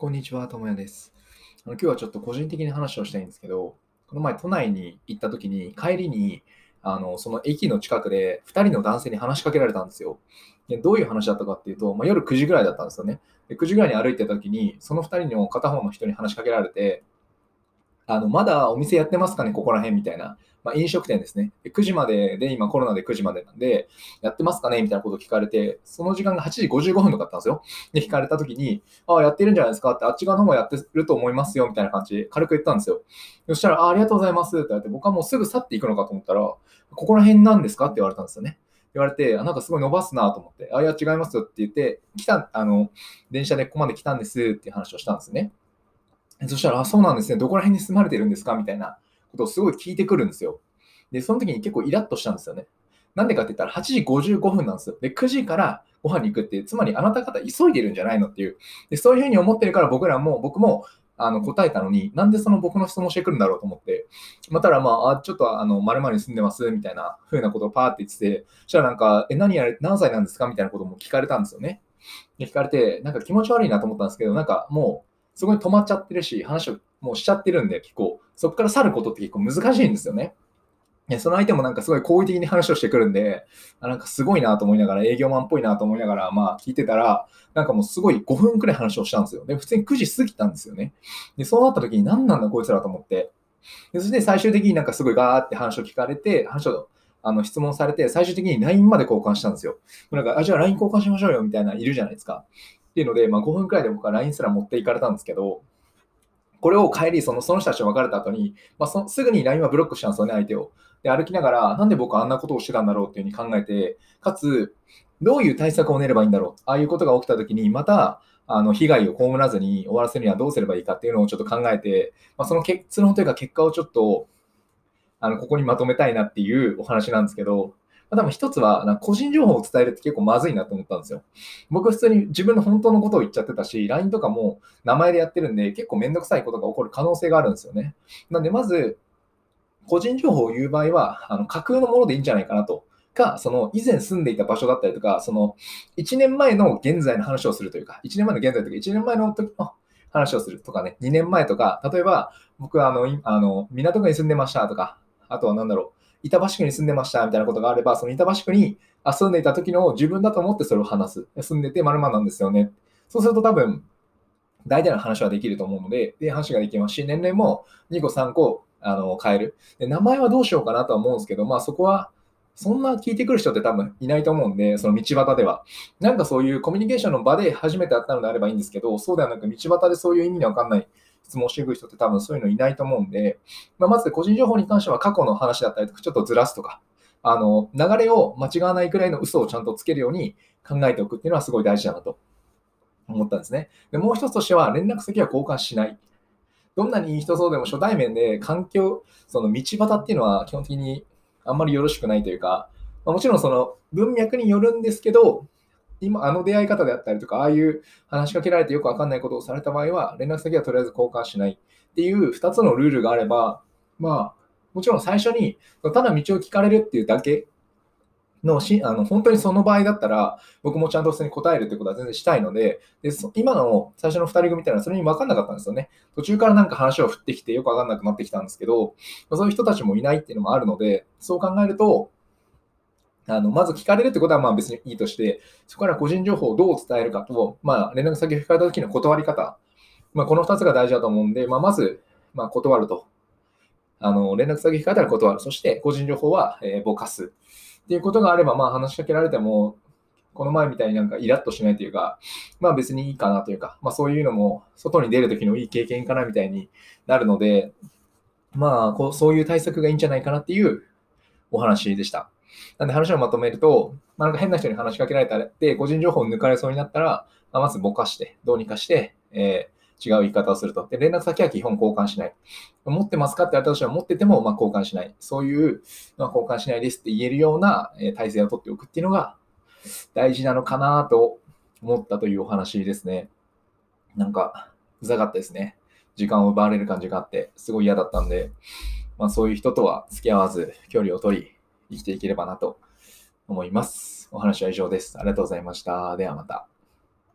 こんにちは、ともやです。あの今日はちょっと個人的に話をしたいんですけど、この前都内に行った時に帰りにあのその駅の近くで2人の男性に話しかけられたんですよ。でどういう話だったかっていうと、まあ、夜9時ぐらいだったんですよね。で9時ぐらいに歩いてた時に、その2人の片方の人に話しかけられて、あのまだお店やってますかね、ここら辺みたいな。まあ、飲食店ですね。9時までで、今コロナで9時までなんで、やってますかね？みたいなことを聞かれて、その時間が8時55分とかだったんですよ。で、聞かれた時に、ああ、やってるんじゃないですか？って、あっち側の方もやってると思いますよ、みたいな感じで軽く言ったんですよ。そしたら、あありがとうございますって言われて、僕はもうすぐ去っていくのかと思ったら、ここら辺なんですか？って言われたんですよね。言われて、あなんかすごい伸ばすなと思って、あ、いや、違いますよって言って、来た、あの、電車でここまで来たんですっていう話をしたんですね。そしたら、あ、そうなんですね、どこら辺に住まれてるんですか？みたいなことをすごい聞いてくるんですよ。で、その時に結構イラッとしたんですよね。なんでかって言ったら8時55分なんですよ。で、9時からご飯に行くって、つまりあなた方急いでるんじゃないのっていう。で、そういうふうに思ってるから僕らも、僕もあの答えたのに、なんでその僕の質問してくるんだろうと思って、ま、ただまあ、あちょっとあの、〇〇に住んでますみたいな風なことをパーって言ってて、そしたらなんか、え、何やれ、何歳なんですか？みたいなことも聞かれたんですよね。で、聞かれて、なんか気持ち悪いなと思ったんですけど、なんかもう、すごい止まっちゃってるし、話をもうしちゃってるんで、結構、そこから去ることって結構難しいんですよね。でその相手もなんかすごい好意的に話をしてくるんで、あなんかすごいなと思いながら、営業マンっぽいなと思いながら、まあ聞いてたら、なんかもうすごい5分くらい話をしたんですよ。で、普通に9時過ぎたんですよね。で、そうなった時に何なんだこいつらと思って。でそして最終的になんかすごいガーって話を聞かれて、話をあの質問されて、最終的に LINE まで交換したんですよ。なんか、あ、じゃあ LINE 交換しましょうよみたいな、いるじゃないですか。っていうので、まあ5分くらいで僕は LINE すら持っていかれたんですけど、これを帰り、そのその人たちと別れた後に、まあ、そすぐに LINE はブロックしたんですよね、相手を。で、歩きながら、なんで僕はあんなことをしてたんだろうっていうふうに考えて、かつ、どういう対策を練ればいいんだろう。ああいうことが起きたときに、また、あの被害を被らずに終わらせるにはどうすればいいかっていうのをちょっと考えて、まあ、その結論というか結果をちょっと、あのここにまとめたいなっていうお話なんですけど、まあ、多分一つは、個人情報を伝えるって結構まずいなと思ったんですよ。僕普通に自分の本当のことを言っちゃってたし、LINE とかも名前でやってるんで、結構めんどくさいことが起こる可能性があるんですよね。なんで、まず、個人情報を言う場合は、あの架空のものでいいんじゃないかなと。か、その以前住んでいた場所だったりとか、その1年前の現在の話をするというか、1年前の現在というか、1年前の時の話をするとかね、2年前とか、例えば、僕はあの、あの港区に住んでましたとか、あとは何だろう、板橋区に住んでましたみたいなことがあれば、その板橋区に住んでいた時の自分だと思ってそれを話す。住んでて〇〇なんですよね。そうすると多分、大体の話はできると思うので、で話ができますし、年齢も2個3個あの変えるで。名前はどうしようかなとは思うんですけど、まあそこは、そんな聞いてくる人って多分いないと思うんで、その道端では。なんかそういうコミュニケーションの場で初めて会ったのであればいいんですけど、そうではなく道端でそういう意味のわかんない質問してくる人って多分そういうのいないと思うんで、まあ、まず個人情報に関しては過去の話だったりとか、ちょっとずらすとか、あの流れを間違わないくらいの嘘をちゃんとつけるように考えておくっていうのはすごい大事だなと思ったんですね。でもう一つとしては、連絡先は交換しない。どんなにいい人そうでも初対面で環境、その道端っていうのは基本的にあんまりよろしくないというか、まあ、もちろんその文脈によるんですけど、今、あの出会い方であったりとか、ああいう話しかけられてよくわかんないことをされた場合は、連絡先はとりあえず交換しないっていう2つのルールがあれば、まあ、もちろん最初に、ただ道を聞かれるっていうだけのし、あの本当にその場合だったら、僕もちゃんと普通に答えるってことは全然したいので、で今の最初の2人組みたいなそれに分かんなかったんですよね。途中からなんか話を振ってきてよく分かんなくなってきたんですけど、そういう人たちもいないっていうのもあるので、そう考えると、あのまず聞かれるってことはまあ別にいいとして、そこから個人情報をどう伝えるかと、まあ、連絡先を聞かれた時の断り方、まあ、この2つが大事だと思うんで、まあ、まず、まあ、断ると。あの連絡先聞かれたら断る。そして個人情報は、えーぼかす。っていうことがあれば、まあ、話しかけられても、この前みたいになんかイラッとしないというか、まあ別にいいかなというか、まあそういうのも外に出るときのいい経験かなみたいになるので、まあこうそういう対策がいいんじゃないかなっていうお話でした。なんで話をまとめると、まあ、なんか変な人に話しかけられたらで、個人情報を抜かれそうになったら、まあ、まずぼかして、どうにかして、えー違う言い方をすると。で、連絡先は基本交換しない。持ってますかって言われたとしても、持っててもまあ交換しない。そういう、まあ、交換しないですって言えるようなえー体制を取っておくっていうのが大事なのかなと思ったというお話ですね。なんか、うざかったですね。時間を奪われる感じがあって、すごい嫌だったんで、まあ、そういう人とは付き合わず、距離を取り、生きていければなと思います。お話は以上です。ありがとうございました。ではまた。